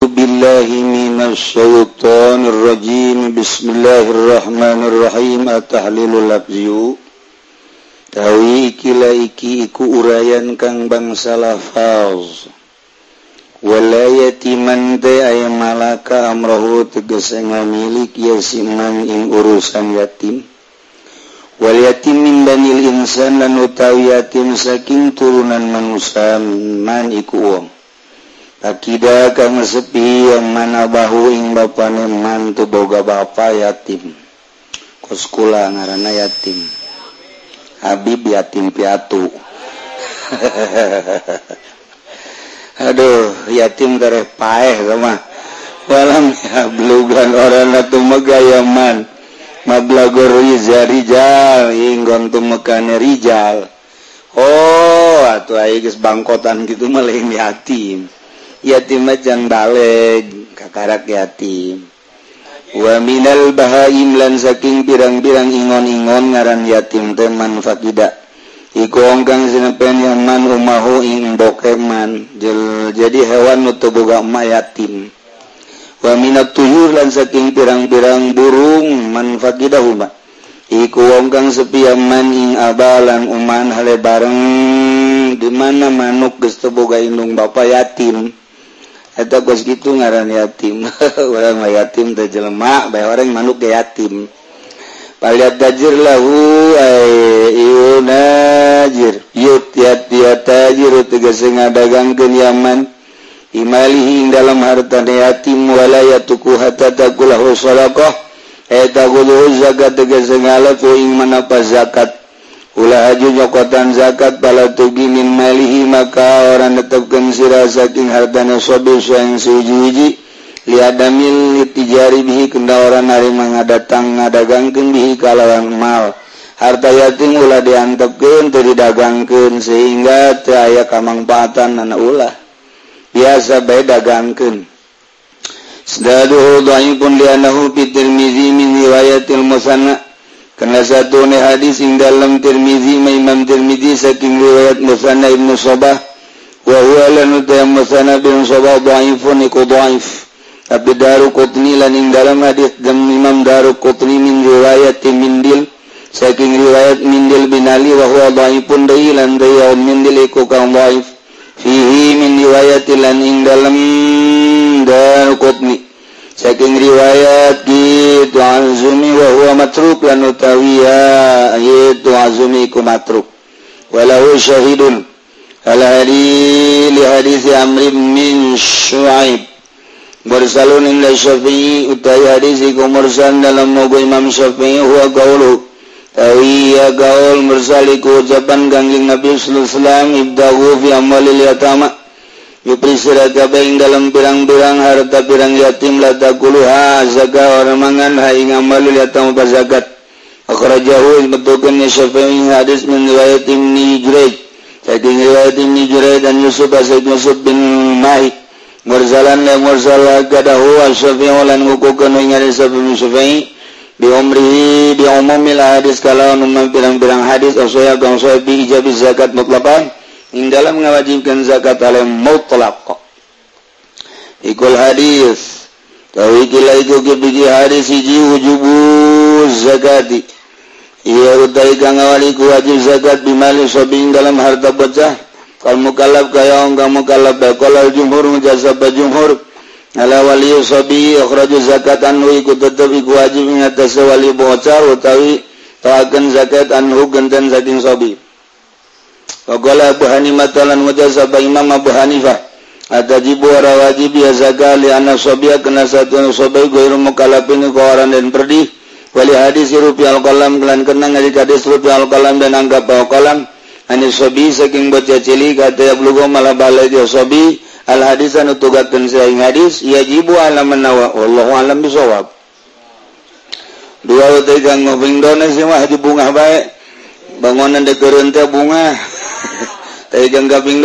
بالله من الشيطان الرجيم. بسم الله الرحمن الرحيم. التحليل لفظي. Tawi kila iki iku urayan kang bangsa lafaz Walayati man te aya malaka amrohu tegese ngamilik ya siman ing urusan yatim Wal yatim min banil insan lan utawi yatim saking turunan manusia man iku wong Akida kang sepi yang mana bahu ing bapane mantu boga bapa yatim. Koskula ngarana yatim. Habib yatim piatu. Aduh, yatim tereh paeh sama. Walam ya belugan orang atu megayaman. Mablagor rizal rijal inggon tu mekane rijal. Oh, atuh aya bangkotan gitu malah yatim. yatimjan balik kakarak yatim waminal Bahaim lan saking pirang-birang ingon-ingon ngaran yatim teman fakida. Igogang sinepen yaman umahu ing bokeman jadi hewan nutu boga ma yatim. Waminat tuyur lan saking pirang-birang burung man fakida huma. Iku wong sepiam sepi ing abalan uman hale bareng. Di mana manuk geus boga indung bapa yatim? gitu ngaran yatim. Orang yatim terjelemak bay orang manuk ke yatim. Paliat tajir lahu iu najir yut yat yat tajir tegese ngadagang ke Yaman. Imalihi dalam harta yatim walayatuku hatta takulahu sadaqah. Eta gulu zakat tegese ngalaku ing manapa zakat. Ula aju nyokotan zakat pala tugi min malihi maka orang tetapkan sirah saking hartana sobi yang suji-uji liadamil litijari bihi kenda orang nari mengadatang ngadagangkeun bihi kalawan mal. Harta yatim ulah diantepkeun teu didagangkeun sehingga teu aya kamangpaatan anak ulah biasa bae dagangkeun. Sedaduhu dhaifun lianahu fi Tirmizi min riwayatil musanna karena satu hadis ing dalam Tirmizi Imam Tirmizi saking riwayat musana Ibnu Sabah wa huwa lan Musanna bin Sabah dhaifun iku dhaif tapi daru qutni lan ing dalam hadis dan Imam daru qutni min riwayat Mindil saking riwayat Mindil bin Ali wa huwa dhaifun dai lan dai Mindil iku kang dhaif fihi min riwayat lan ing dalam daru qutni saking riwayat gitu azumi wa huwa matruk lan utawi itu azumi ku matruk. Walau syahidun. Ala hadi li hadis amr min syuaib mursalun inda syafi'i utai hadis iku mursal dalam mogo imam syafi'i huwa qaulu Tawiya gaul mursaliku ucapan gangging Nabi Sallallahu Alaihi Wasallam ibdahu fi amalil yatama. Yupri siragabaing dalam pirang-birang harta pirang yatim lada kuluha zaga orang mangan hai ngamalul yatang bazakat. Akhrajahu bentukannya syafi'i hadis min riwayat Ibni Juraid. Saking riwayat Ibni Juraid dan Yusuf Asyid Yusuf bin Ma'ik. Mursalan yang mursal gadahu asyafi'i lan ngukukan ingani syafi'i syafi'i. Bi umrihi bi umumil hadis kalau numam pirang-pirang hadis asyaya gangsoi bi ijabi zakat mutlaqan. dalam mengawajibkan zakat alam mutlaq ikul hadis. Tahu ikilah iku kebiji hadis siji wujubu zakati. Iya utai kang awali ku wajib zakat bimali sobing dalam harta bocah kal mukallaf kaya ong kang mukallab kalau jumhur mujasa jumhur. Ala wali sobi akhraju zakat anhu iku tetep iku wajib ingatasi wali bocah utawi Tawakan zakat anhu genten saking sobi. wagola Abu Hanifah talan mujazaba Imam Abu Hanifah. Atajibu wara wajib ya zaka li anna sobia kena satu nusobai goiru mukalapin kewaran dan perdi wali hadis rupi al-qalam kelan kenang dari kadis rupi al-qalam dan anggap al-qalam ani sobi saking bocah cili kata ya blugo malah balai dia sobi. Al hadis anu tugatkan saing hadis yajibu ala menawa Allahu alam bisawab. Dua utai kang ngobing dona sih mah bunga baik. Bangunan dekerente bunga Eh, ganggaping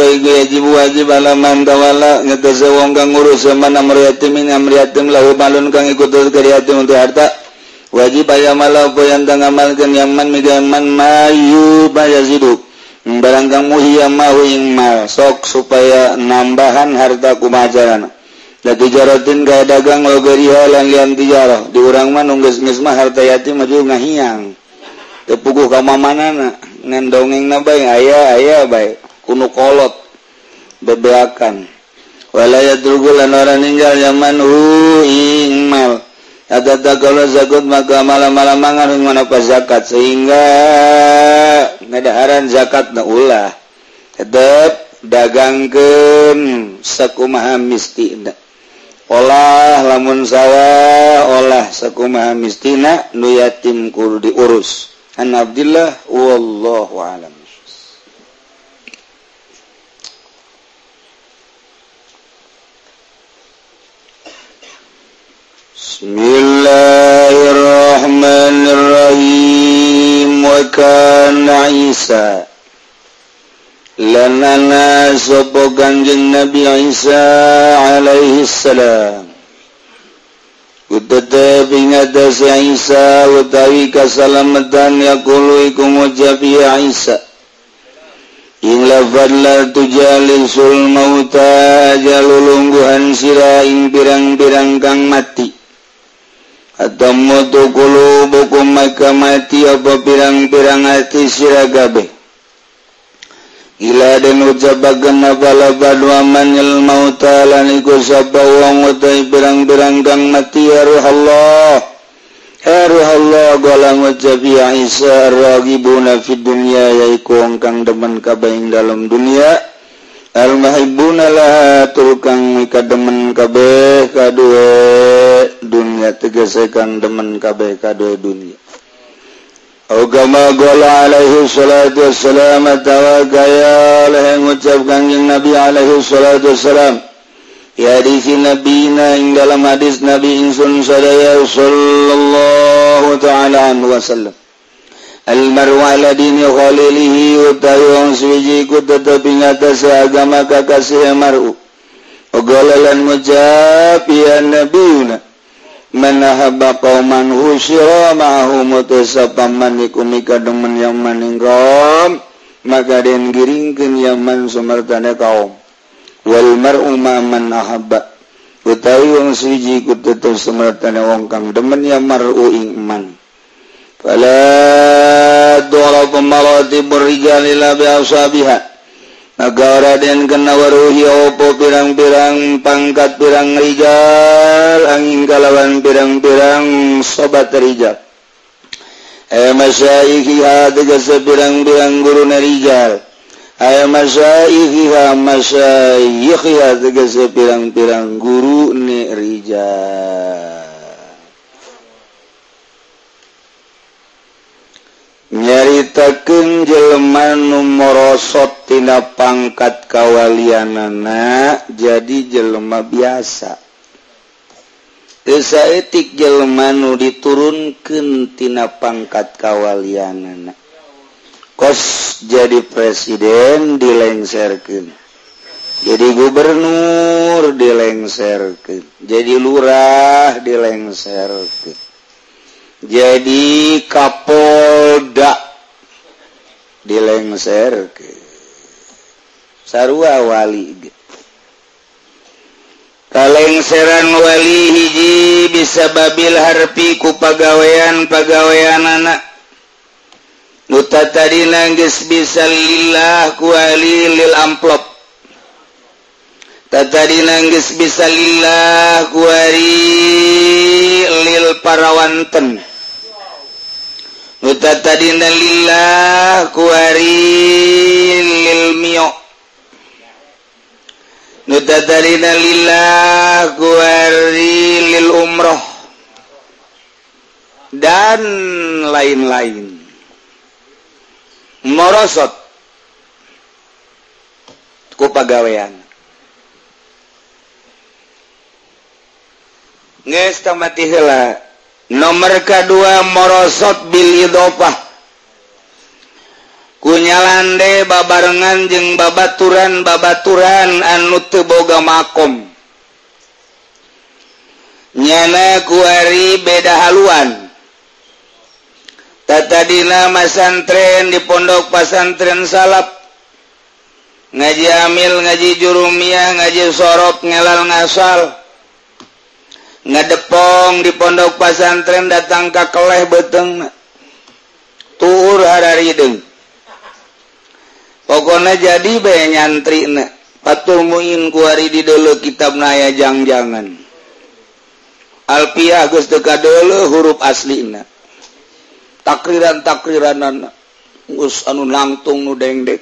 ibu wajib alaman kawala ngetese wong kang ngurus mana meriatim in amriyatim lahu malun kang ikut keriatim untuk harta. Wajib ayamala apa yang tang amalkan yaman migaman mayu bayazidu hmm, barang kang muhiya mahu ing mal. Sok supaya nambahan harta kumajaran. La tijaratin kaya dagang logeriha lan lian tijarah. Diurang mah nungges ngesma harta yatim maju ngahiyang tepuguh kamamanana ngan dongeng na baik ayah ayah baik kuno kolot bebeakanwalaaya drugulan orang meninggal zaman humal ada kalau zakat maka malam-malam mangan mana apa zakat. Sehingga ngadaharan zakat na ulah. Tetap dagangkeun sakumaha mistina. Olah lamun sawa olah sakumaha mistina nu yatim kur diurus. An abdillah wallahu alam. Bismillahirrahmanirrahim. Wa kana Isa. وكان عيسى لنا Nabi Isa alaihi salam عليه السلام si Isa utawi kasalamatan ya yakulu iku ngucapi Isa Ing la fadla tujalil sul mauta jalulungguhan sira ing pirang-pirang kang mati atautukulu buku maka mati apa pirang-pirang hati siragabe. Ila dan ucapakan nabalaban wamanyal mautalan iku sapa wong utai pirang-pirang kang mati ya ruh Allah Ya ruh Allah golang ucap ya Isa ragibuna fid dunya yaiku wong kang demen kabaing dalam dunia. Almahibbunalah tukang mika demen kabeh kadue dunia tegesekan demen kabeh kadue dunia. Ogama gola alaihi salatu wassalam atawa gaya alaihi ngucap kanjeng Nabi alaihi salatu wassalam. Ya hadisi Nabi na ing dalam hadis Nabi insun sadaya sallallahu ta'ala anhu wasallam. Almarwalilihijiagama kakasihmaru oggolan mujabian nabiuna. Menahaba kauman husyra ma'ahu mutusa paman ikunika demen yang maning kaum maka den giringkeun yang man sumartana kaum. Wal mar'u ma man ahabba. Utawi wong siji ku tetep sumartana wong kang demen yang mar'u ing man maratiha negara dan kenawaruhi opo pirang-pirang pangkat pirang Rijal angin kalawan pirang-pirang sobat Rijal masyaha tegasa pirang-pirang guru Rijal aya masyaihiha masyaihiha tegasa pirang-pirang guru ni Rijal nyaritakan jeleman nomorosottina pangkat kawalianana jadi jelelma biasa. Esa etik Jelmanu diturunkantina pangkat kawalianana. Kos jadi presiden dilengserkan jadi gubernur dilengserkan jadi lurah dilengserkan jadi Kapolda. Dilengser ke sarua wali kalengseran wali hiji bisa babil harpi ku pagawean pagawean anak nuta tadi nangis bisa lillah kuali lil amplop. Tadi nangis bisa lillah kuari lil parawanten. Mutatadinalillah kuari mio. Mutatadinalillah kuari lil umroh. Dan lain-lain. Morosot. Kupagawean. Nges nomor kedua morosot Bilidopah kunyalande babarengan jeung babaturan babaturan anu teboga makom. Nyana kuari beda haluan. Tatadina masantren di pondok pasantren salap. Ngaji amil ngaji jurumiyah ngaji sorop ngelal ngasal. ngadepong di pondok pasantren datang ke keleh beteng. Tur hararideng pokoknya jadi bay nyantri na. Patul muin kuari di dulu kitab naya jang-jangan. Alpiah geus deka dulu huruf asli na. Takriran takriranan gus anu langtung nu dengdek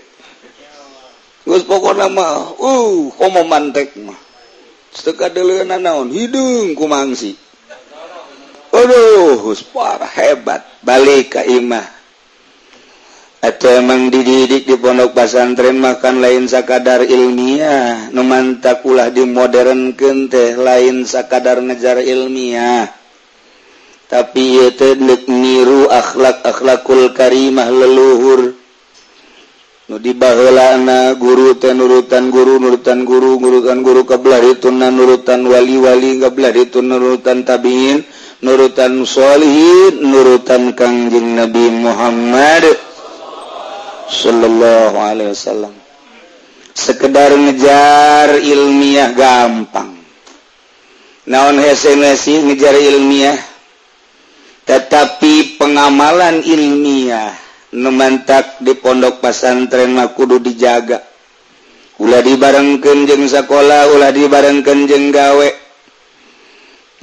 gus pokoknya mah uh komo mantek mah. naon? Hidung kumangsi Aduh parah hebat. Balik ke imah. Atau emang dididik di pondok pesantren makan lain sakadar ilmiah. Numantakulah di modern kente lain sakadar ngejar ilmiah. Tapi itu niru akhlak akhlakul karimah leluhur. dibaana guru ten nurutan guru nurutan guru gurukan guru kebelah ditunan nurutan wali-wali kebelah itu nurutan tabiin nurutan Shalihin nurutan kangjing Nabi Muhammad Shallallahu Alaihi Wasallam. Sekedar ngejar ilmiah gampang. Naon SMS ngejar ilmiah? Tetapi pengamalan ilmiah numantak di pondok pasantren mah kudu dijaga. Ulah dibarengkeun jeung sekolah ulah dibarengkeun jeung gawe.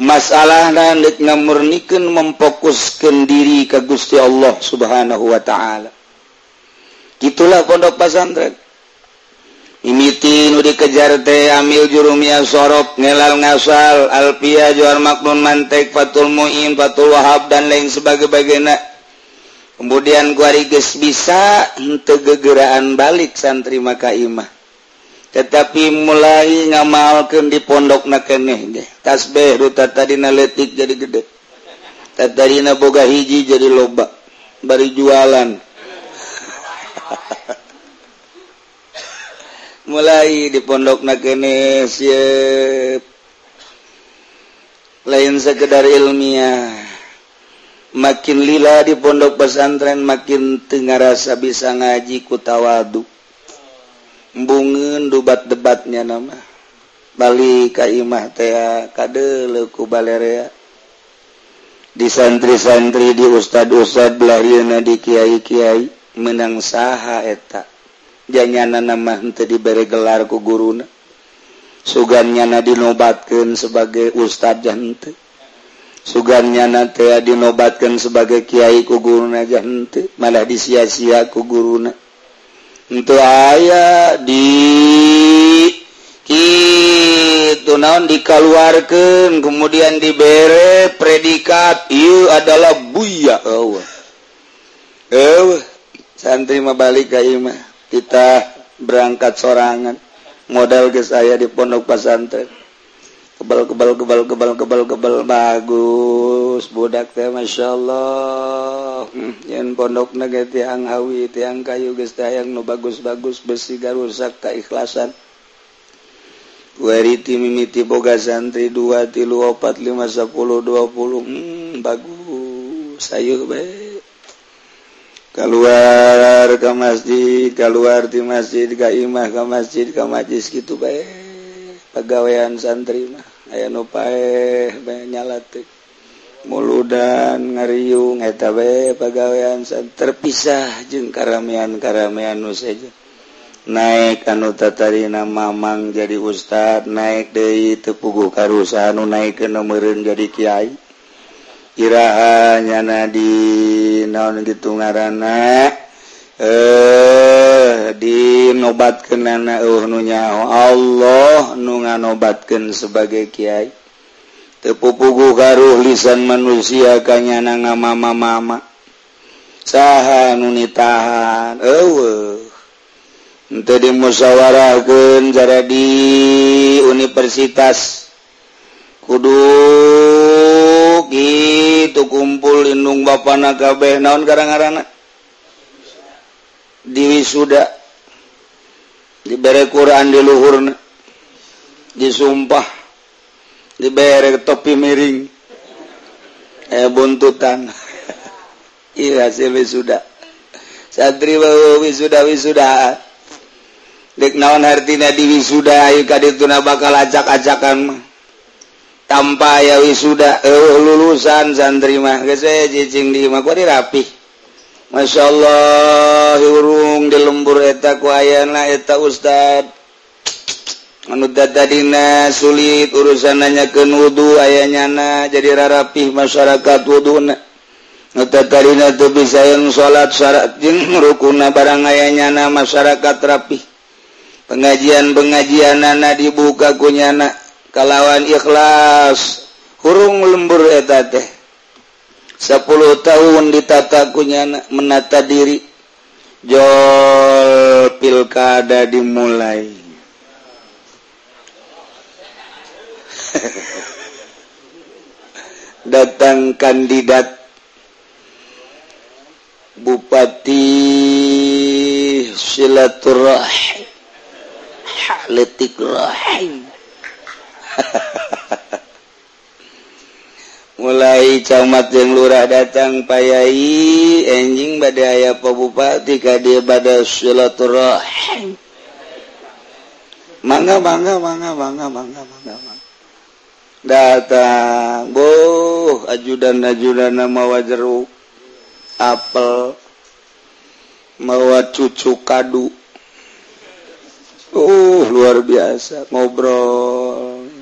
Masalah dan ngamurnikeun memfokuskan diri ke Gusti Allah Subhanahu wa taala. Itulah pondok pasantren imiti nu dikejar teh amil jurumia sorop ngelal ngasal alpia juar maknun mantek fatul muin fatul wahab dan lain sebagai bagainya kemudian guariges bisa untuk gegeraan balik santri maka imah. Tetapi mulai ngamalkan di pondok nakeneh tasbih ruta tadina letik jadi gede. Tadi boga hiji jadi loba. Bari jualan. Mulai di pondok nakeneh siap. Lain sekedar ilmiah. makin lila di pondok pesantren makin tengarasa bisa ngaji kutawadu bungen dubat debatnya nama. Bali Kaimah tea kade leku balerea di santri-santri di ustad-ustad belariana di kiai-kiai menang saha eta. Janyana nama hente diberi gelar ku guruna. Sugannya na dinobatkan sebagai ustad jante sugannya nanti dinobatkan sebagai Kyai ku guru aja malah disia-sia ku guru untuk aya di itu naon dikaluarkan kemudian diberre predikat itu adalah buya Allah Oh. santri mabalik Kaimah kita berangkat sorangan modal ke saya di pondok pesantren kebal-kebal kebal kebal kebal kebal bagus. Budak teh masya Allah. Hmm, yang pondok nage tiang awi tiang kayu geus yang nu bagus bagus besi garusak ikhlasan Weriti mimiti boga santri dua tilu opat lima sepuluh dua puluh. Hmm, bagus. Sayur baik keluar ke masjid keluar di masjid ke imah ke masjid ke majlis gitu baik pegawaian santri mah aya nupae pae nyala muludan ngariung etaB pegawaian terpisah jeung karamean karamean nu saja naik anu tatarina Mamang jadi Ustad naik De tepugu karusa anu naik ke nomorin jadi Kyai Irahanyana di naon gitu ngaran eh ngobatkan nana uh Allah nu nganobatkan sebagai Kyai tepupugu karuh lisan manusia kanya na mama mama saha nuni tahan eueuh. Henteu dimusyawarahkeun cara di universitas. Kudu gitu kumpul lindung bapak nakabeh naon karang-arana? Diwisuda diberre Quran diluhurna disumpah diberre topi miring eh buntutan. Iya hasil wisuda. Satri wisuda wisuda dek naon hartina di wisuda ayu kadituna bakal acak-acakan tanpa ya wisuda eh, lulusan santri mah. Geus cicing di mah ku rapih? Masya Allah hurung di lembur eta kuayana eta Ustad. Menutadadina sulit urusan nanya ke wudhu ayahnyana jadi rarapih masyarakat wudhunatadina tuh bisa yang salat syarat jeng merukuna barang ayahnyana masyarakat rapi pengajian pengajian nana dibuka kunyana kalawan ikhlas. Hurung lembur eta teh. 10 tahun ditatakunya menata diri. Jol pilkada dimulai. Datang kandidat. Bupati silaturahim. Letik rahim mulai camat yang lurah datang payai enjing badai aya pebupati dia pada silaturahim. Mangga mangga mangga mangga mangga mangga mangga. Datang. Boh ajudan ajudan mawa jeruk apel. Mawa cucu kadu. Uh luar biasa. Ngobrol.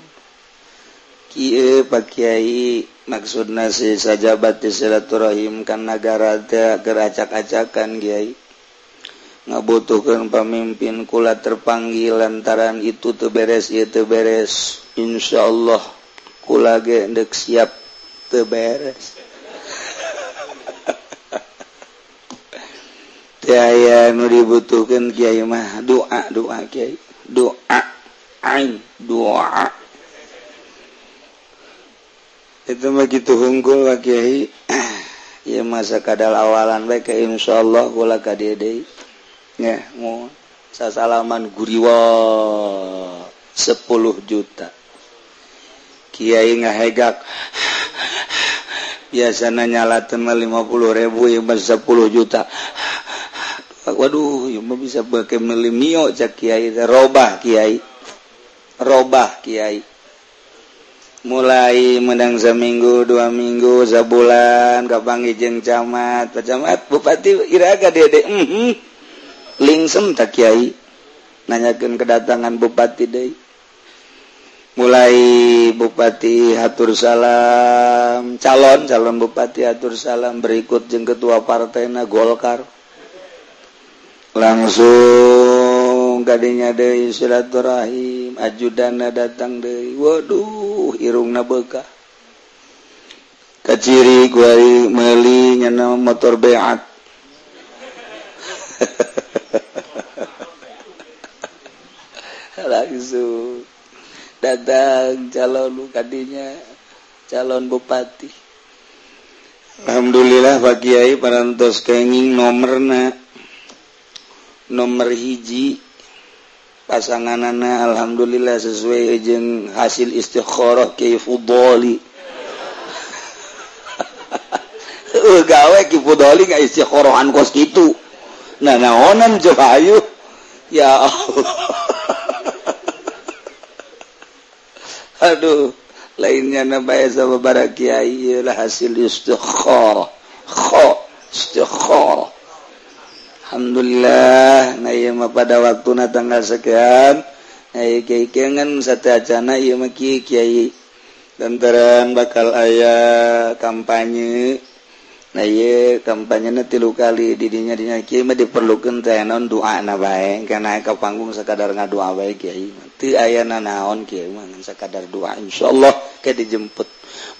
Pak Kyai maksud nasi saja batti silaturahim kan negara geracak-acakan Kyai ngabutuhkan pemimpin kula terpanggil lantaran itu teberes ya teberes Insya Allah kula gendek siap teberes Tiaya nu dibutuhkan Kiai mah doa doa Kiai. Doa ain doa. itu begitu hunggul Kyai ya masa kadal awalan baik Insya Allah gula kadede. Ya mau sasalaman guriwa 10 juta. Kiai ngahegak. Biasanya nyala teman 50 ribu ya 10 juta. Waduh ya bisa pakai milimio cak Kiai. Robah Kiai. Robah Kiai. mulai menang seminggu dua minggu sebulan kapangi jeng camat pecamat bupati iraga dede mm -hmm. lingsem tak kiai. Nanyakan kedatangan bupati deh mulai bupati hatur salam calon calon bupati hatur salam berikut jeng ketua partai na golkar. Langsung gadnya De silaturahim ajudana datang dari Waduh Irung nabekah keciri melinya nama motor beat. Langsung. Datang calon kadinya calon bupati. Alhamdulillah Pak Kiai parantos kenging nomorna nomor hiji pasangan anak Alhamdulillah sesuai ejeng hasil istiqoroh ke fudoli gawe ki fudoli nggak istiqorohan kos gitu nah naonan ayo ya Allah. Aduh lainnya nabaya sama para kiai lah hasil istiqoroh kho istiqoroh Alhamdulillah na pada waktu na tanggal sekian Kyai lantaran bakal ayah kampanye na kampanye na tilu kali didinya dinya Kyai diperlukan tenon doa na baik karena ke panggung sekadar ngadua baik Kyai ti ayah na naon Kyai mangan sekadar doa Insya Allah kayak dijemput.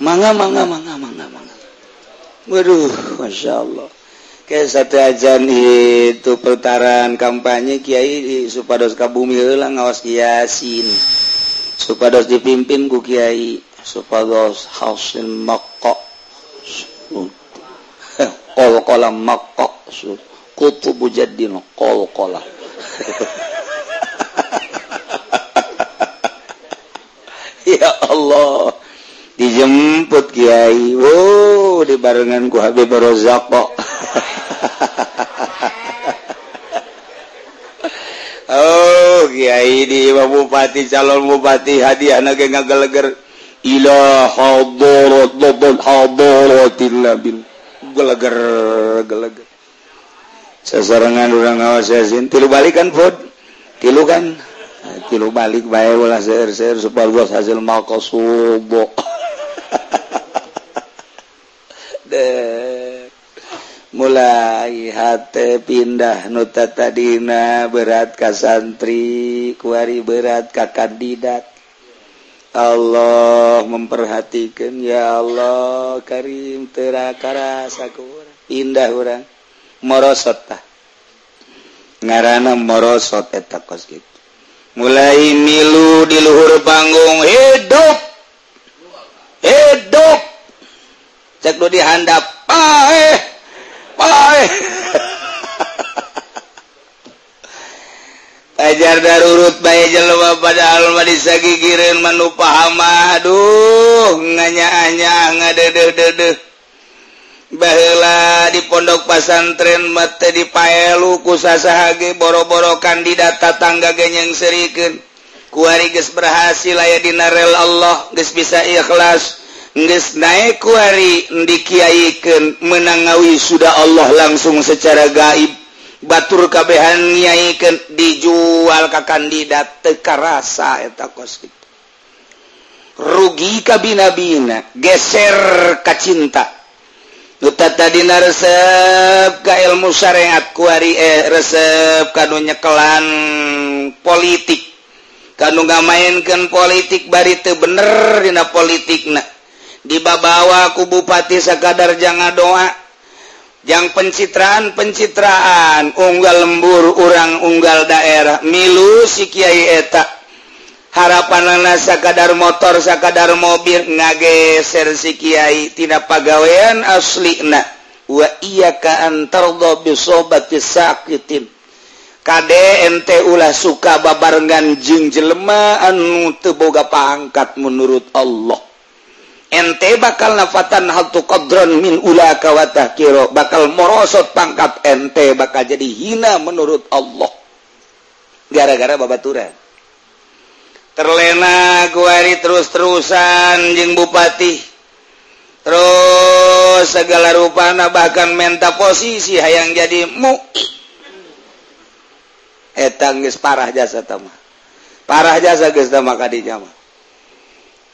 Manga manga manga manga manga waduh Masya Allah. Oke satujan itu pertaran kampanye Kiai di supados kabumi kabumilang ngawas Yasin supados dipimpin ku Kyai supados hausin makok. Kol kolam makok. kutu bujadin kolkola ya Allah. Dijemput Kiai. Wow dibarengan ku Habib Rozak kok. Kyai di Bupati calon Bupati hadiah nage ngageleger. Geleger geleger. Sasarangan urang ngawas yasin tilu balikan food tilu kan? Tilu balik bae ulah seueur-seueur supaya bos hasil mal subuh mulai hati pindah nutatadina berat kasantri kuari berat ka kandidat. Allah memperhatikan ya Allah Karim terakaku indah orang morosot ngarana morosot etak kos gitu. Mulai milu di luhur panggung hidup! Hidup! Cek lu dihandap pae ajar darurut bay jewa padaalmadisa gigirin menu paham aduh nganya-anya ngadedeh dedeh bahla di pondok pasantren mate di paelu kusasahage boro-boro kandidat tangga genyeng seriken kuari ges berhasil aya dinarel Allah ges bisa ikhlas. naik kuari dikiaikan menangawi sudah Allah langsung secara gaib. Batur kabehan nyiaikan dijual ke kandidat teka rasa eta kos rugi kabina-bina geser kacinta tadi dina resep ka ilmu syariat kuari eh, resep kanu nyekelan politik. Kanu nggak mainkan politik bari itu bener dina politik na dibabawa ku bupati sekadar jangan doa yang pencitraan pencitraan unggal lembur orang unggal daerah. Milu si Kyai etak harapan nasa kadar motor sakadar mobil ngageser si Kyai tidak pagawean asli na wa iya ka kaantardo bisobati sakitin. KDNT ulah suka babarengan jeng jelema anu teboga pangkat menurut Allah. Ente bakal nafatan hal tu qadron min ula kawatah kiro bakal morosot pangkat ente bakal jadi hina menurut Allah. Gara-gara babaturan terlena kuari terus-terusan jeng bupati. Terus segala rupana bahkan menta posisi hayang jadi mu. Etang parah jasa tama. Parah jasa geus tama jama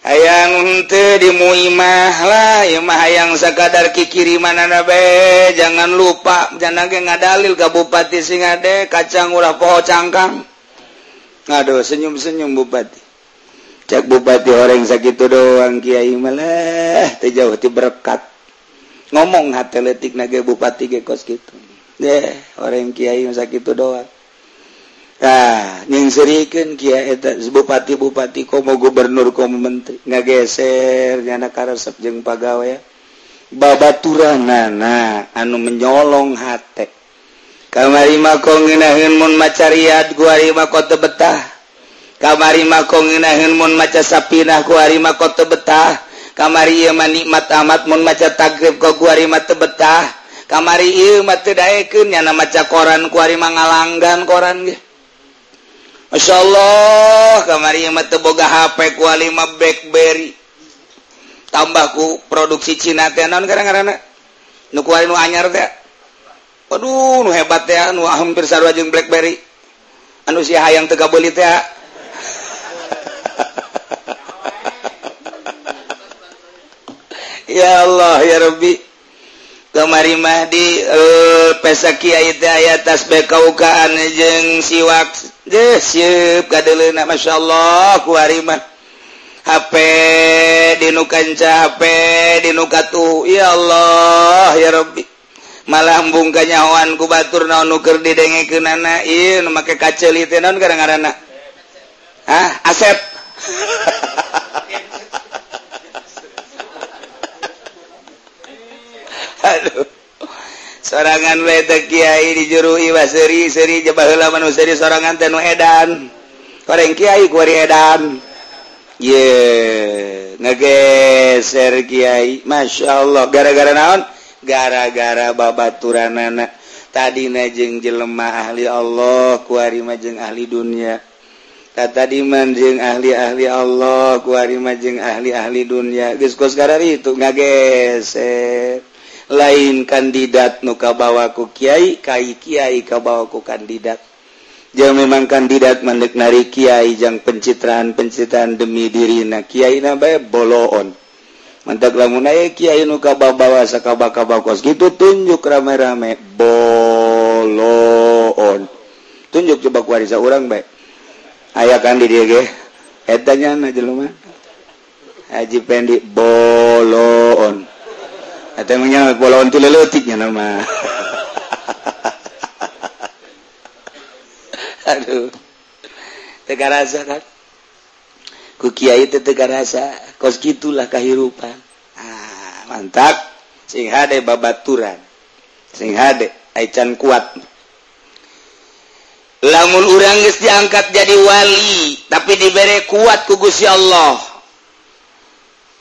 ayaang di muimahlah imah yang sekadar kikiriman nabe jangan lupa jangan ge ngadalil ka bupati sing ade kacang urah poho cangkang. Ngaduh senyum-senyum bupati. Cek bupati orang sakit doang Kyai malah teu jauh ti berkat. Ngomong hateletik nage bupati ge kos gitu deh orang Kyai sakit doang. Nah, eta Bupati Bupati Komo Gubernur Komo Menteri ngageser nyana karesep jeung pagawe babaturannana anu menyolong hati kamari makong nginahin mun macariat guari makota betah. Kamari makong nginahin mun maca sapinah guari makota betah. Kamari ieu nikmat amat mun maca tagrib ku guari mata betah. Kamari ieu mah teu daekeun nyana maca koran guari mangalanggan koran ge. Masya Allah kamari boga HP kuali kulima Blackberry. Tambahku produksi Cina tenon karena anyar teh? Waduh hebat ya nu hampir sarua jeung Blackberry. Anu si hayang teu kabeuli teh Ya Allah ya Rabbi. kemari uh, eh, pesa Kyai atas bekaukaan jeng siwak. Masya Allah kuman HP diukan capek diukatu ya Allah ya Rob malah bungka nyawan ku Batur na nuker didenge ke nana make kacel itu non gara-gara ah asep. Aduh. serangan wetek di juru Iwa seri jebalah manusia seri sorangan tenu edan. Goreng Kyai kuari edan. Ye ngegeser Kyai Masya Allah. Gara-gara naon? Gara-gara babaturan anak tadi najeng jelemah ahli Allah kuari majeng ahli dunia kata di manjeng ahli-ahli Allah kuari majeng ahli-ahli dunia diskos gara itu ngageser. lain kandidat nukabawaku Kyai Kai Kyai kabawaku kandidat. Jangan memang kandidat mendek nari Kyai jangan pencitraan-pencitraan demi diri na Kyai na bae boloon mantap lamun aya Kyai nu kabawa sakabakabakos gitu tunjuk rame-rame boloon tunjuk coba kuarisa orang baik aya kan di dia ge etanya na jelema Haji Pendi boloon katanya bola untuk lelutiknya nama. Aduh. Teka rasa kan? Ku kiai itu teka rasa kos gitulah kehidupan. Ah mantap. Sing hade babaturan sing hade aican kuat. Lamun urang geus diangkat jadi wali tapi diberi kuat ku Gusti Allah.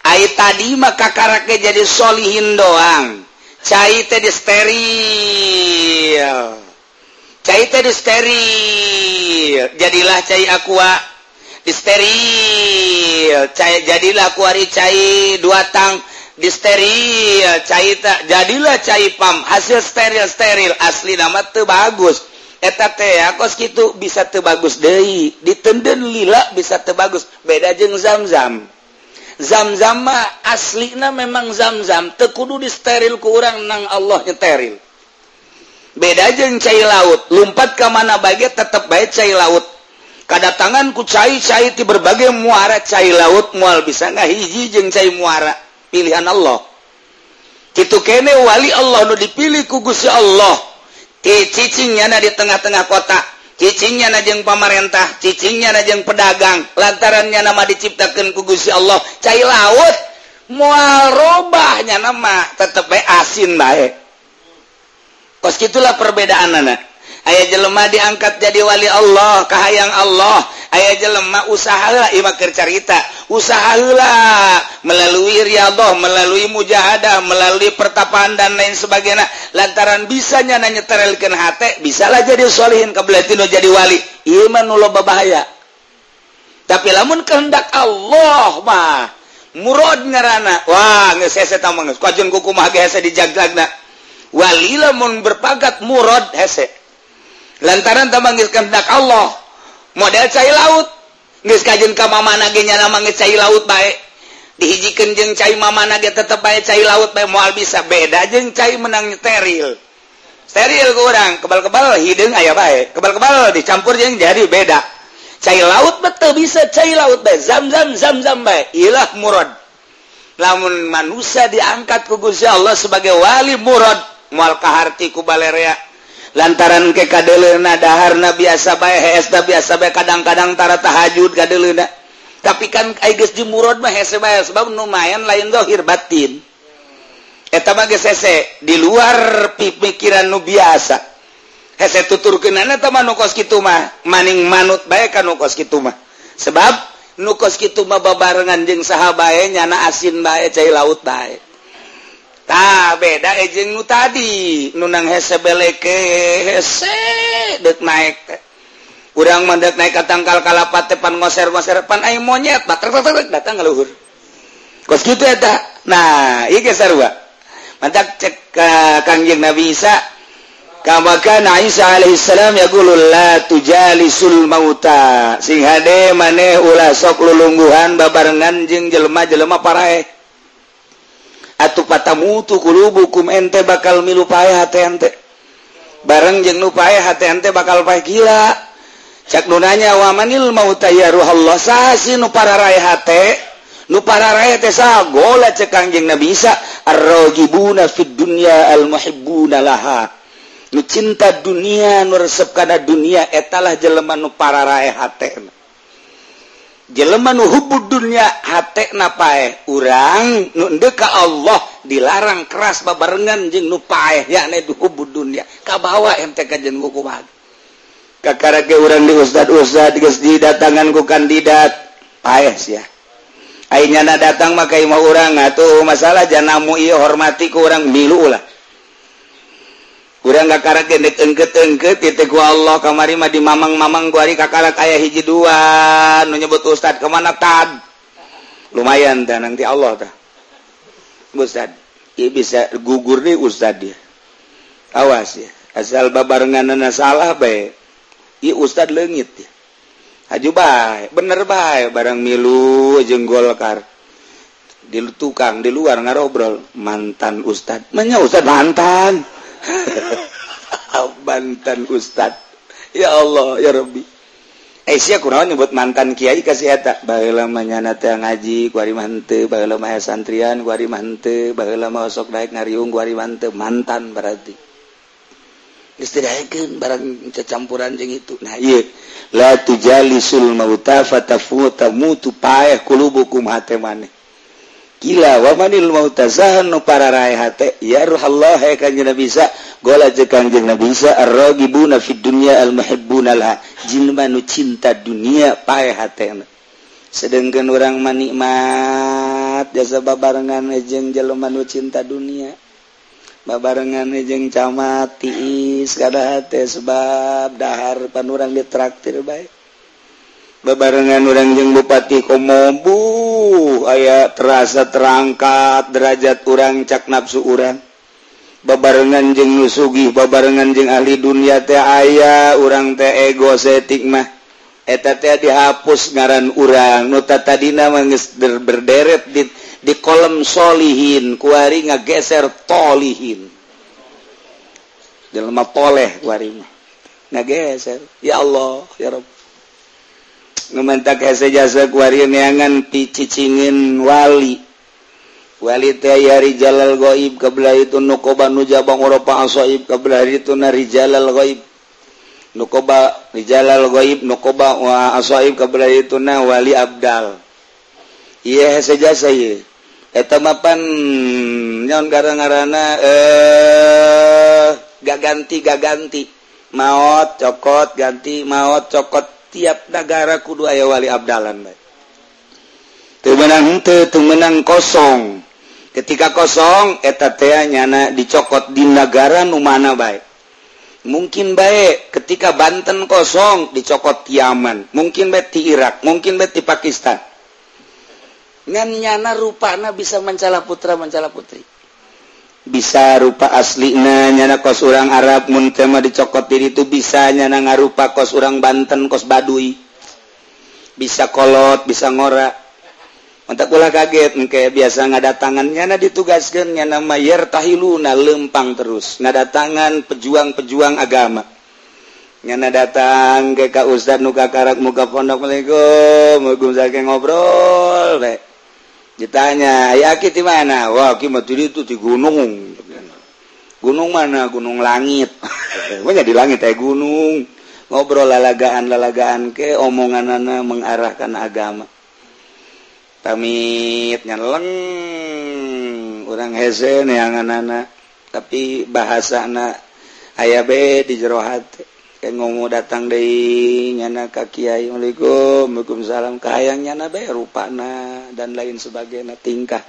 Ay tadi maka karakter jadi solihin doang. cair teh di steril. cair teh di steril. Jadilah cair aqua di steril. Cai jadilah kuari cair dua tang di steril. Cai ta, jadilah cair pam hasil steril steril asli nama tuh bagus. Eta teh kos gitu bisa tebagus bagus. Ditenden lila bisa tebagus. Beda jeng zam-zam. zam-zama aslina memang zam-zam. Tekudu di steril kurang nang Allah nyeteril beda jeng cair laut. Lumpat ke mana bagai tetap baik cair laut. Kedatangan ku cair cair di berbagai muara cair laut mual bisa nggak hiji jeng cair muara. Pilihan Allah. Itu kene wali Allah nu dipilih ku Gusti Allah. E cicingnya di tengah-tengah kota. cicingnya najeng pamarentah cicingnya najeng pedagang lantarannya nama diciptakan kugusi Allah. Cair laut mual robahnya nama tetep asin baik kos itulah perbedaan anak. aya jelemah diangkat jadi wali Allah kahayang Allah. Aya jelemah usahalah imakir carita. Usahalah melalui riadoh melalui mujahadah melalui pertapaan dan lain sebagainya. Lantaran bisanya nanya terelkan hati bisalah jadi solihin kebelatino jadi wali. Iman nulo bahaya. Tapi lamun kehendak Allah mah murad ngerana wah geus hese tamang kajun kukumaha ge hese dijaglag wali lamun berpagat murad hese. lantaran temangiskendak Allah. Model cair laut. Kajjun ke mananya cair laut baik dihijikan jeng cair mama tetap baik cair laut baik mual bisa beda jeng cair menang steril. Steril ke orang kebal-kebal hidung ayah baik kebal-kebal dicampur jeng jadi beda. Cair laut betul bisa cair laut baik zam zam zam zam baik ilah murad. Namun manusia diangkat ke Gusti Allah sebagai wali murad mual kaharti ku balerea. lantaran ke kadelena daharna biasa bae hesta biasa bae kadang-kadang tara tahajud kadelena. Tapi kan aiges di mah hese bae sebab lumayan lain zahir batin. Eta mah geus hese di luar pemikiran nu biasa. Hese tuturkeunana eta mah nu kos kitu mah maning manut bae ka nu kos kitu mah. Sebab nu kos kitu mah babarengan jeung saha nyana asin bae cai laut bae. tak beda eh, ejeng nu tadi. Nunang hesebeleket naik kurang mandat naik ka tangkal kalapat depan ngoser-goserpan ay monyet bat datang ngeluhur kos gitu ya tak nah iya sarua mantap cek ka kangjeng Nabi Isa. Kama kana Isa alaihi salam yaqulu la tujalisul mauta. Sing hade maneh ulah sok lulungguhan babarengan jeung jelema-jelema parae. atuh pata mutukulubukum ente bakal milupae ente. Bareng jeng nupae ente bakal pa gila. Cak nunanya wamanil mau tayyaruhallah sahasi nu para raihate nu para raihate sahagola cek kangjeng nabi Isa? Arrogibuna fid dunya al muhibbuna laha. Nu cinta dunia nu resep kana dunia etalah jelema nu para raihate jeleman hubudnya napae. Urang nundeka Allah dilarang keras babarengan jeng nupae yakni itu dunia kabawa MTK jeng buku kakara ke urang di ustad ustad geus didatangan ku kandidat. Paes ya Akhirnya datang maka mau orang atau masalah janamu iya hormati ke orang milu lah kurang kakara gendek engket-engket titik Allah kamarima di mamang-mamang guari kakara kayak hiji dua. Nu nyebut ustad kemana tad? Lumayan dah nanti Allah tah ustad ya bisa gugur nih ustad dia. Awas ya asal babarenganana salah baik ya ustad lengit ya haju baik bener baik barang milu jenggolkar di tukang di luar ngarobrol mantan ustad. Menya ustad mantan. Bantan Ustad. Ya Allah ya Rob eh, Aisyah kurang nyebut mantan Kyai kasih eta baheula manyana teh ngaji ku mante. Baheula santrian ku mante. Baheula mah sok daek ngariung ku mante. Mantan berarti. Geus barang campuran jeng itu. Nah ieu. La tujalisul mauta fatafu tamutu paeh qulubukum hate maneh. gila wamanil mautazahan nu para raihate ya ruhallah hai kanjeng nabi isa gola je kanjeng nabi isa arragibuna fid dunya al muhibbuna lah jelma nu cinta dunia pae hatena sedangkan orang manikmat jasa babarengan ejeng jelema nu cinta dunia. Babarengan ejeng camat tiis kada hate sebab dahar panurang ditraktir baik bebarengan orang jeung Bupati Komobu aya terasa terangkat derajat urang cak nafsu urang. Bebarengan jeng nusugih bebarengan jeng ahli dunia teh aya urang teh egosetik mah. Eta teh dihapus ngaran urang nuta tadi mangges berderet di, di kolom solihin kuari ngageser tolihin. Jelema toleh kuari mah. Ngageser. Ya Allah ya Rabb. numentak jasa kuangan picicingin wali. Wali tayari jalal goib kebelah itu nukoba nujabang Eropa asoib kebelah itu nari jalal goib. Nukoba rijalal goib nukoba wa asoib kebelah itu na wali abdal. Iya hese jasa iya eta mapan nyon garang-garana eh gaganti gaganti maot cokot ganti maot cokot. tiap negara kudu aya wali abdalan menang menang kosong. Ketika kosong eteta nyana dicokot di negara numana baik mungkin baik ketika Banten kosong dicokot Yaman. Mungkin baik di Irak. Mungkin baik di Pakistan. Ngan nyana rupana bisa mencala putra mencala putri. bisa rupa aslinya nyana kos orang Arab muntema dicokot diri itu bisa nyana ngarupa kos orang Banten kos Badui bisa kolot bisa ngora. Mantap pula kaget kayak biasa ngadatangan nyana ditugaskan nyana mayer tahiluna lempang terus. Ngadatangan pejuang-pejuang agama. Nyana datang ke Kak Ustadz nuka karak muka pondok Assalamualaikum Waalaikumsalam ngobrol deh ditanya yakin di mana? Wah kimaturi itu di gunung. Gunung mana? Gunung langit. Banyak di langit eh gunung. Ngobrol lalagaan lalagaan ke omongan anak mengarahkan agama. Tamit nyeleng. Orang hese yang anak tapi bahasa anak ayah be di jerohati ngo datang dari nyana ka Kyai Waalaikum Waalaikumsalam. Kaang nyana be ruana dan lain sebagai tingkah.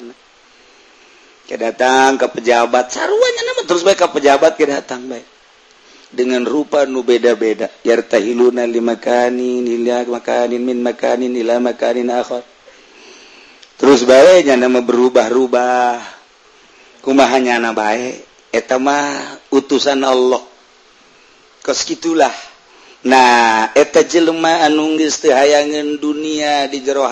Ke datang ke pejabat. Saruannya nama terus baik ke pejabat ke datang baik dengan rupa nu beda-beda. Yartahiluna limakanin ila makanin min makanin ila makanin akhar. Terus baiknya nama berubah-rubah. Kumaha nyana baik eta mah utusan Allah. kos gitulah nah eta jelma anunggis hayangan dunia di jero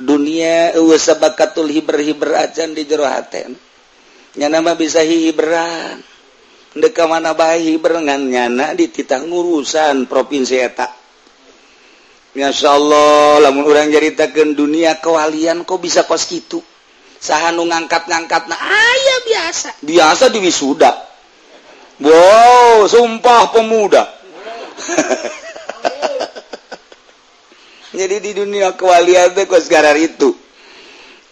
dunia bakatul hiber-hiber acan di jero hatnya nama bisa hiberan. Deka mana bayi berengan nyana di titang urusan provinsi etak Masya Allah lamun orang ceritakan dunia kewalian kok bisa kos gitu sahanu ngangkat-ngangkat nah ayah biasa. Biasa diwisuda Wow, sumpah pemuda. Jadi di dunia kewalian teh sekarang itu.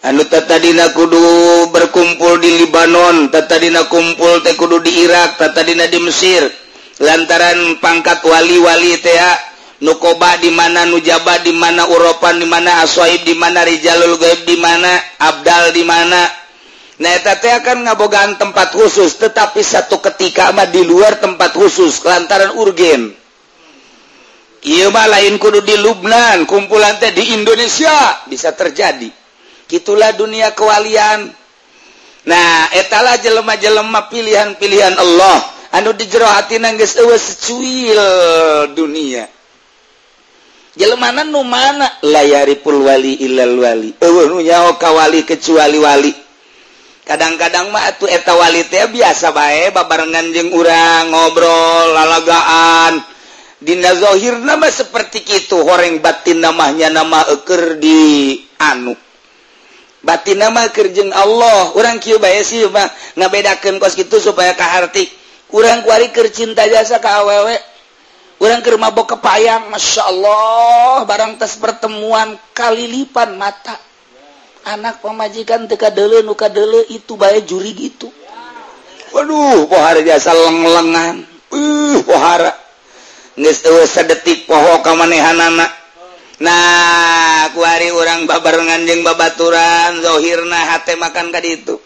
Anu tatadina kudu berkumpul di Libanon, tatadina kumpul teh kudu di Irak, tatadina di Mesir. Lantaran pangkat wali-wali teh ah, nukoba di mana nujaba di mana Uropan di mana aswaib di mana rijalul gaib di mana abdal di mana akan ngabogaan tempat khusus tetapi satu ketika amat di luar tempat khusus kelantaran urgen. Imah lain kudu di Lubnan kumpulan teh di Indonesia bisa terjadi. Itulah dunia kewalian. Nah etala jelema-jelemah pilihan-pilihan Allah. Anu di dijerohati nangis secuil dunia. Jelemanan nu mana? Layari pulwali ilal wali. Kawali kecuali wali. kadang-kadang mahtu etawali biasa baik babarengan jeng urang ngobrol lalagaan. Dinda Zohir nama seperti itu horeng batin namanya nama eker di anu. Batin nama kerjeng Allah. Orang Q sih ngabedakan kos itu supaya kahati kurang kuari kercinta jasa ke awewek orang ke rumah kepayang Masya Allah barang tes pertemuan kali lipan mata. anak pemajikan teka dele nuka dele itu bay juri gitu. Waduh pohara biasa leng-lengan. Uh pohara. Sedetik poho ka anak nah kuari orang babarengan jeng babaturan zahirna hate makan ka itu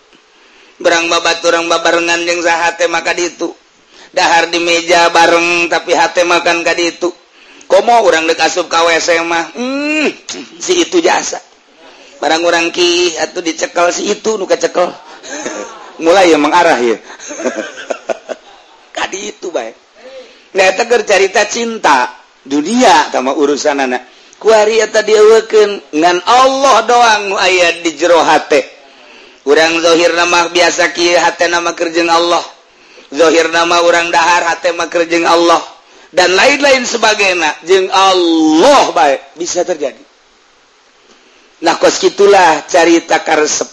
berang babat orang babarengan jeng sahate maka itu dahar di meja bareng tapi hate makan ka ditu. Komo orang dek asup ka mah hmm, si itu jasa. barang orang Ki atau dicekal si itu nuka cekel mulai ya mengarah ya. Tadi itu baik nah tegar cerita cinta dunia sama urusan anak kuari tadi awakan ngan Allah doang ayat di jero hati orang zohir nama biasa ki hati nama kerjeng Allah. Zohir nama orang dahar hati nama kerjeng Allah. Dan lain-lain sebagainya jeng Allah baik bisa terjadi. Nah kos gitulah carita karsep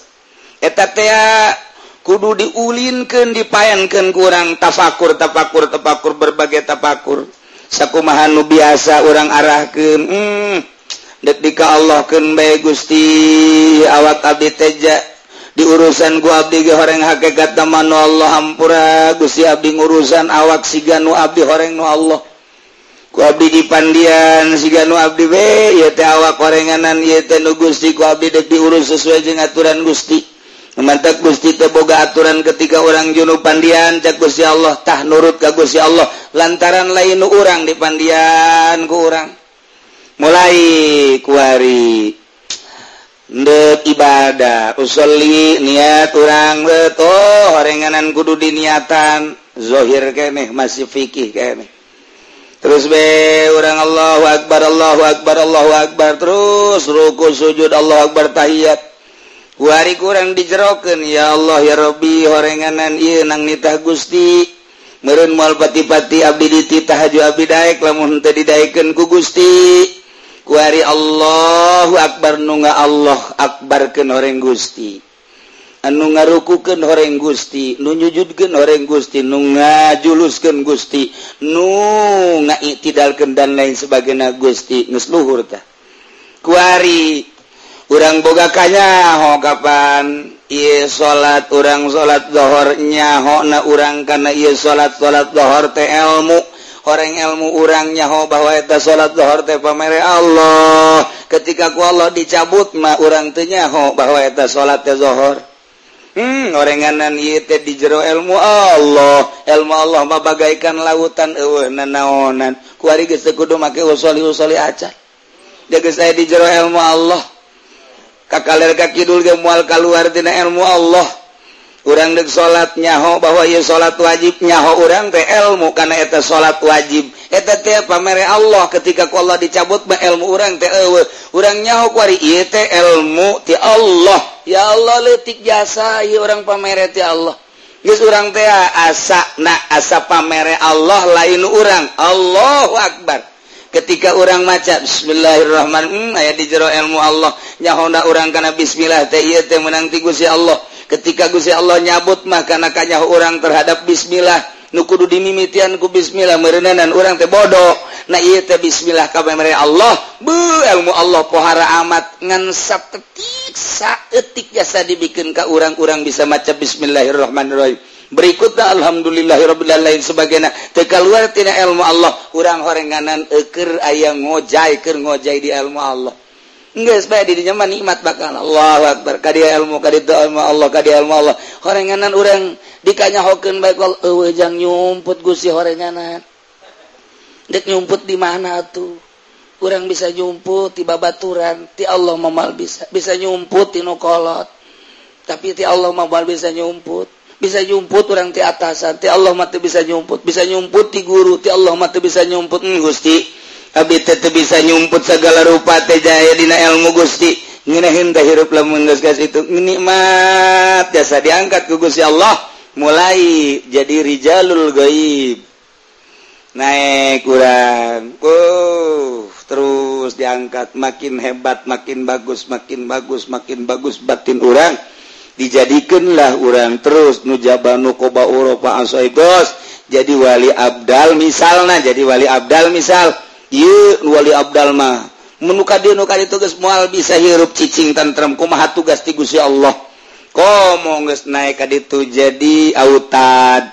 etatea kudu diulinkan dipayankan kurang tafakur tafakur tepakur berbagai tafakur. Sakumahanu biasa orang arahkan hmm, detika Allah ken baik Gusti awak abdi teja di urusan gua abdi ge horeng hakikat tamanu Allah hampura Gusti abdi urusan awak siganu abdi horeng nu Allah. Abdi di Pandian siganu Abdi B awak korenganan nu Gusti Abdi diurus sesuai dengan aturan Gusti. Mantap Gusti Teboga aturan ketika orang Juno Pandian cek Gusti Allahtah nurut ka Gusti Allah. Lantaran lain orang di Pandian ke orang mulai kuari nde ibadah usli niat orang betul orenganan kudu diniatan. Zohir keneh masih fikih keneh terus be orang Allah Akbar Allahu Akbar Allahu Akbar. Terus ruku sujud Allah Akbar tahiyat. Wari kurang dijeroken ya Allah ya Robbi horenganan iya nang nitah Gusti. Merun mual pati-pati abdi dititah haju abdi daek lamun didaikan ku Gusti. Kuari Allahu Akbar nunga Allah Akbar ke horeng Gusti. anu ngarukuken horeng Gusti nunyujudken horeng Gusti nu nga julusken Gusti nu nga tidalken dan lain sebagai na Gusti nusluhurtah kuari urang bogakanya ho kapan? Ia salat urang salat dhohornya ho na urang karena ia salat salat dhohor teh ilmu orang ilmu urangnya ho bahwa eta salat dhohor teh pamere Allah. Ketika ku Allah dicabut mah urang tenyaho bahwa eta salat teh dhohor Hmm, orenganan yete di jero ilmu Allah. Ilmu Allah mah bagaikan lautan eueuh nanaonan. Kuari geus kudu make usoli-usoli acan jaga saya di jero ilmu Allah. Kakalir kakidul ge moal kaluar dina ilmu Allah. kurang dek salat nyaho bahwa ia salat wajib nyaho orang ilmu karena eta salat wajib. Eta teh pamere Allah ketika ku Allah dicabut ba ilmu orang te urang nyaho kuari ieu teh ilmu ti Allah. Ya Allah letik jasa ieu orang pamere ti Allah. Geus urang teh asa na asa pamere Allah lain orang Allahu akbar. Ketika orang maca bismillahirrahman hmm, aya di jero ilmu Allah. Nyaho orang kana bismillah teh ieu teh menang ti Gusti Allah. ketika Guya Allah nyabut mah karena kanya orang terhadap Bismillah nukudu dimimitianku Bismillah merenanan orang teh bodoh. Nah te Bismillah ka Allah. Be ilmu Allah pohara amat. Ngansap ketik saketik jasa dibikin ke orang-orang bisa maca Bismillahirrahmanirrahim. Berikutnya Alhamdulillahirobbillah lain sebagai te keluar ilmu Allah. Orang-orang eker ayam ngojai ker ngojai di ilmu Allah. Enggak dirinya mah nikmat bakal Allah Akbar. Kadia ilmu kadia ilmu Allah kadia ilmu Allah. Horenganan orang dikanya hokeun baik wal eueuh jang nyumput gusi horenganan. Dek nyumput di mana tuh kurang bisa nyumput di babaturan ti Allah mamal bisa bisa nyumput ti kolot. Tapi ti Allah mamal bisa nyumput. Bisa nyumput orang ti atasan ti Allah mati bisa nyumput. Bisa nyumput di guru ti Allah mati bisa nyumput. Hmm, Gusti. bisa nyumput segala rupa rupate Jayadina ilmu Gusti. Hirup nikmat jasa diangkat ke ya Allah. Mulai jadi Rijalul Goib naik kurang Uh, terus diangkat. Makin hebat makin bagus makin bagus makin bagus batin orang dijadikanlah orang terus. Nujabanu Qoba Eropa Ansoigos jadi wali Abdal misalnya jadi wali Abdal misal. Wali Abdalma menuka diuka tugas mual bisa hirup ccing tantram kumaha tugas tigusi Allah? Kom naik itu jadi autad.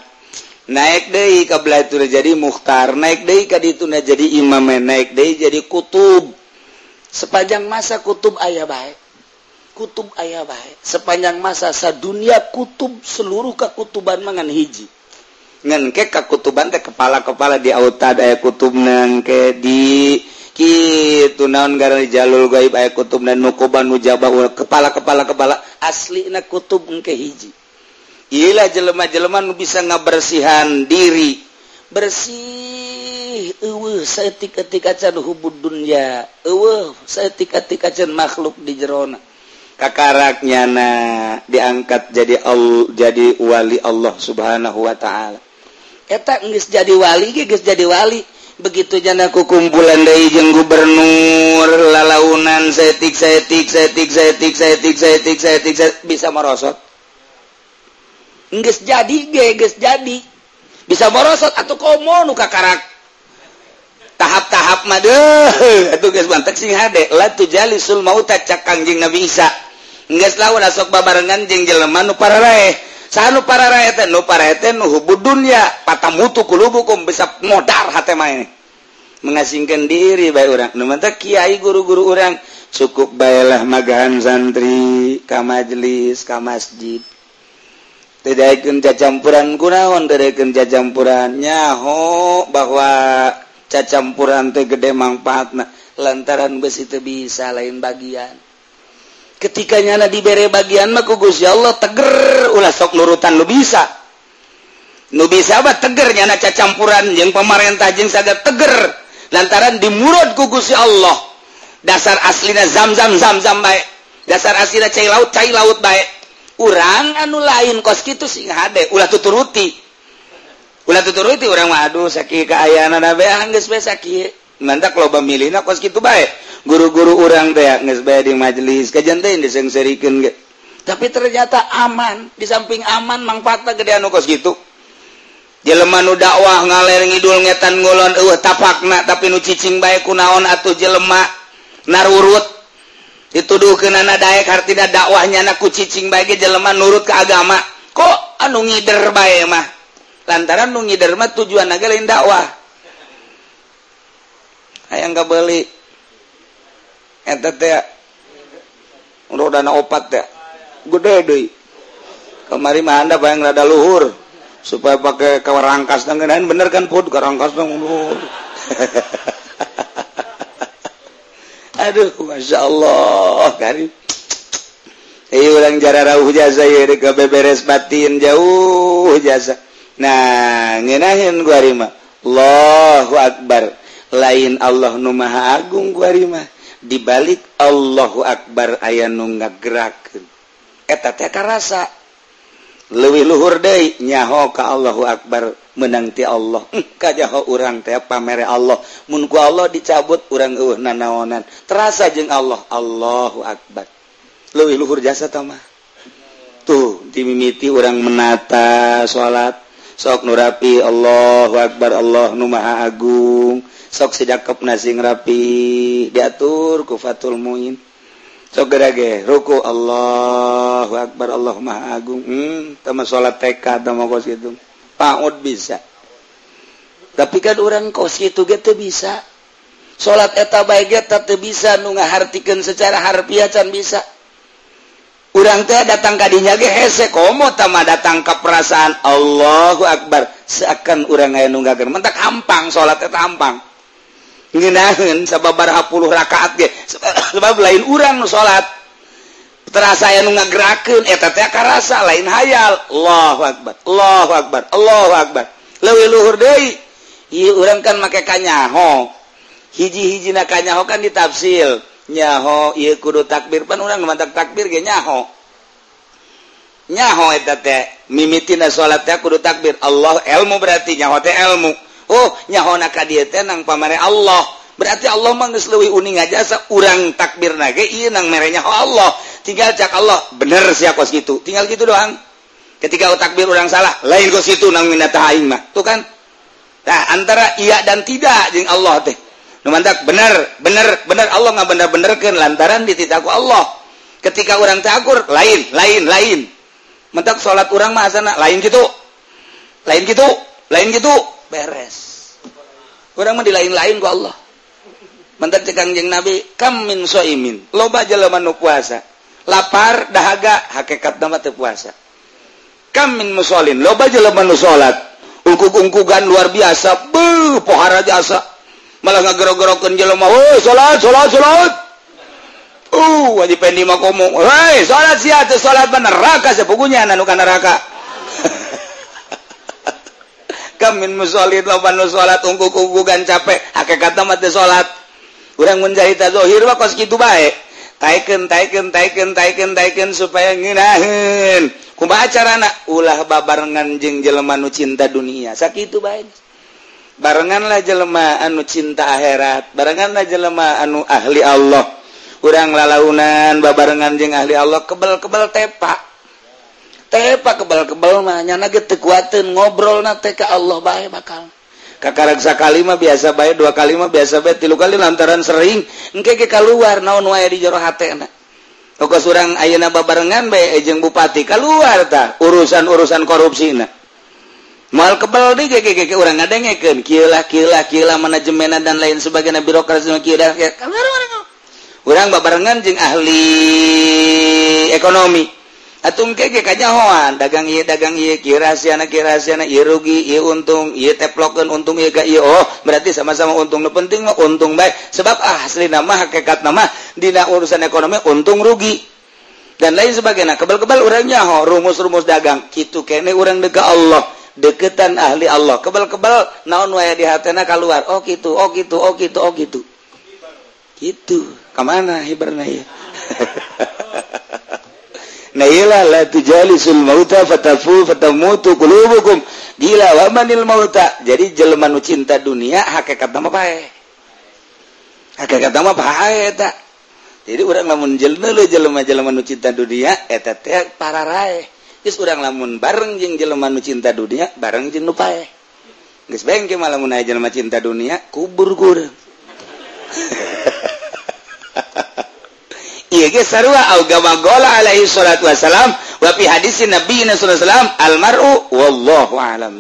Naik De kabla itu jadi mukhtar naik De tadi itu jadi imam naik De jadi kutub. Sepanjang masa kutub ayah baik kutub ayah baik. Sepanjang masa sa dunia kutub seluruh kekutuban mangan hiji. ngke ke kutuban teh kepala-kepala di auta aya kutub nangke di Kitu naon gara jalul gaib aya kutub dan nukoban nujaba kepala-kepala kepala. Asli na kutub engke hiji. Ilah jelema-jeleman bisa ngabersihan diri. Bersih uh, saya ketika hubud dunya. Uh, saya ketika makhluk di Jerona. Kakaraknya na diangkat jadi al, jadi wali Allah subhanahu Wa ta'ala. eta jadi wali jadi wali. Begitu jana kukum bulan dari jeng gubernur lalaunan setik setik setik setik setik setik setik bisa merosot nggak jadi geus jadi. Bisa merosot atau komo nu kakarak. Tahap-tahap mah deh atuh geus bantek sing hade. La tujalisul mauta cak kangjeng Nabi Isa geus lawan sok babarengan jeung jelema nu parareh. sanu para rakyat nu para rakyat nu hubud dunia patah mutu kulubukum bisa modar hati main mengasingkan diri baik orang nu mantap kiai guru-guru orang cukup baiklah magahan santri ka majelis ka masjid. Tidak cacampuran kunaon tidak cacampuran nyaho bahwa cacampuran teh gede manfaatna. Lantaran besi itu bisa lain bagian. ketikanya na diberre bagian mah kugus ya Allah teger ulah sok nurutan lu bisa. Nu bisa apa tegernya na campuran yang pemarintah jeng saga teger. Lantaran dimurud kugus ya Allah. Dasar aslinya zam zam zam zam baik dasar aslinya cai laut cai laut baik urang anu lain kos gitu sih hade ulah tuturuti. Ulah tuturuti orang waduh sakit keayaan nabe angges be ah, sakit nantak loba milihna kos gitu baik guru-guru orang teh nges bae di majelis kajantein disengserikan ge. Tapi ternyata aman di samping aman manfaatnya gede anu kos gitu. Jeleman nu dakwah ngaler ngidul ngetan ngulon eueuh tapakna tapi nu cicing bae kunaon atuh jelema narurut. Dituduhkeun ana daek hartina dakwahnya na ku cicing bae ge jelema nurut ke agama. Kok anu ngider bae mah? Lantaran nu ngider mah tujuan lain dakwah. ayang nggak beli. Dana opat ya? Gede kemari Anda bayang rada luhur. Supaya pakai kawar rangkas dan lain bener kan put? Rangkas dong luhur. Aduh masya Allah kari Ayo iya, orang jauh jasa ya ke beberes batin jauh jasa. Nah, ngenahin gua rima. Allahu Akbar. lain Allah nu Maha Agung guamah dibalik Allahu Akbar aya nu geraken rasa luwi luhur De nyaho ke Allahu Akbar menangti Allah. Kajho orang teh pamere Allah. Munku Allah dicabut orang uh nanaonan. Terasa jeng Allah Allahu Akbar. Luwi luhur jasa tamah tuh dimimiti orang menata salat. Sok nurapi Allahu Akbar Allah Numaha Agung. sok sidakep nasing rapi diatur ku fatul muin. Sok gerage ruku Allahu akbar Allah maha agung. Hmm, sama sholat TK sama kos itu paud bisa. Tapi kan orang kos itu gitu bisa. Sholat eta baik tapi bisa nu ngahartikeun secara harfiah can bisa. Orang teh datang kadinya ge hese komo tama datang ke perasaan Allahu akbar. Seakan urang aya nunggakeun mentak hampang salat eta hampang. ngenahen puluh rakaat ge. Sebab lain urang nu salat. Terasa aya nu ngagerakeun eta teh karasa lain hayal. Allahu akbar Allahu akbar Allahu akbar. Leuwih luhur deui. Ieu urang kan make kanyaho. Hiji hiji na kanyaho kan ditafsil nyaho iya kudu takbir. Pan orang mantak takbir ge nyaho. Nyaho eta teh. Mimitina salat teh kudu takbir. Allah ilmu berarti nyaho teh ilmu Oh nyahona ka dia tenang pamare Allah. Berarti Allah mangeslewi uning ngajasa urang takbir nage iya nang merenya oh Allah. Tinggal cak Allah bener sih kos gitu tinggal gitu doang. Ketika takbir orang salah lain kos itu nang minta aing mah. Tuh kan? Nah antara iya dan tidak jeng Allah teh. Numantak bener bener bener. Allah nggak bener benerkan lantaran dititaku Allah. Ketika orang takur lain lain lain. Mentak salat orang mah asana lain gitu lain gitu lain gitu beres. Orang di lain-lain ku Allah. Mantan cekang jeng nabi kamin soimin loba jelema nu puasa. Lapar dahaga hakikat nama teu puasa. Kamin musolin. Loba jelema nu salat ungkuk-ungkugan luar biasa. Beuh pohara jasa. Malah ngagero-gerokeun jelema oh, salat salat salat Uh, wajib pendi mah komo "Hei, salat sia teu salat bener neraka sepugunya anu kana neraka." kamin musolid loban nu salat ungku kugugan capek. Ake kata mati salat urang menjahita zohir mah kos kitu bae. Taiken taiken taiken taiken taiken supaya ngeunaheun kumaha carana ulah babarengan jeung jelema nu cinta dunia. Sakitu bae. Barenganlah jelema anu cinta akhirat. Barenganlah jelema anu ahli Allah. Urang lalaunan babarengan jeng ahli Allah kebel-kebel tepak. tepak kebal-kebal mahnya nage tekuatin ngobrol na teh Allah baik bakal. Kakaraksa kalima biasa baik dua kalima biasa baik tilu kali lantaran sering engke ke keluar naon wae di jero hatena Toko surang ayeuna babarengan bae eh, ejeng bupati keluar ta urusan-urusan korupsi na. Mal kebal di gege urang ngadengekeun kieulah kieulah kieulah manajemen dan lain sebagainya birokrasi kieulah urang babarengan jeung ahli ekonomi. atum kege kanyahoan dagang ieu dagang ieu kirasiana kirasiana ieu rugi ieu untung ieu teplokeun untung ieu ka ieu. Oh berarti sama-sama untung nu penting mah untung baik sebab ah asli nama hakikat nama dina urusan ekonomi untung rugi. Dan lain sebagainya. Kebal-kebal orang nyaho rumus-rumus dagang. Kitu kene orang dega Allah. Deketan ahli Allah. Kebal-kebal naon waya di hatena keluar oh gitu oh gitu oh gitu oh gitu gitu kamana hibernaya Naila la tujalisul mauta fatafu fatamutu qulubukum. Gila wa manil mauta. Jadi jelema nu cinta dunia hakikat nama pae. Hakikat nama pae eta. Jadi urang lamun jelema jelema-jelema nu cinta dunia eta teh para rae. Geus urang lamun bareng jeng jelemanu cinta dunia bareng jeng nu pae. Geus bae mah lamun aya jelema cinta dunia kubur kurang. Alaihi salat Wasallam wa hadis Nabi Nasullam almaru wallahu alam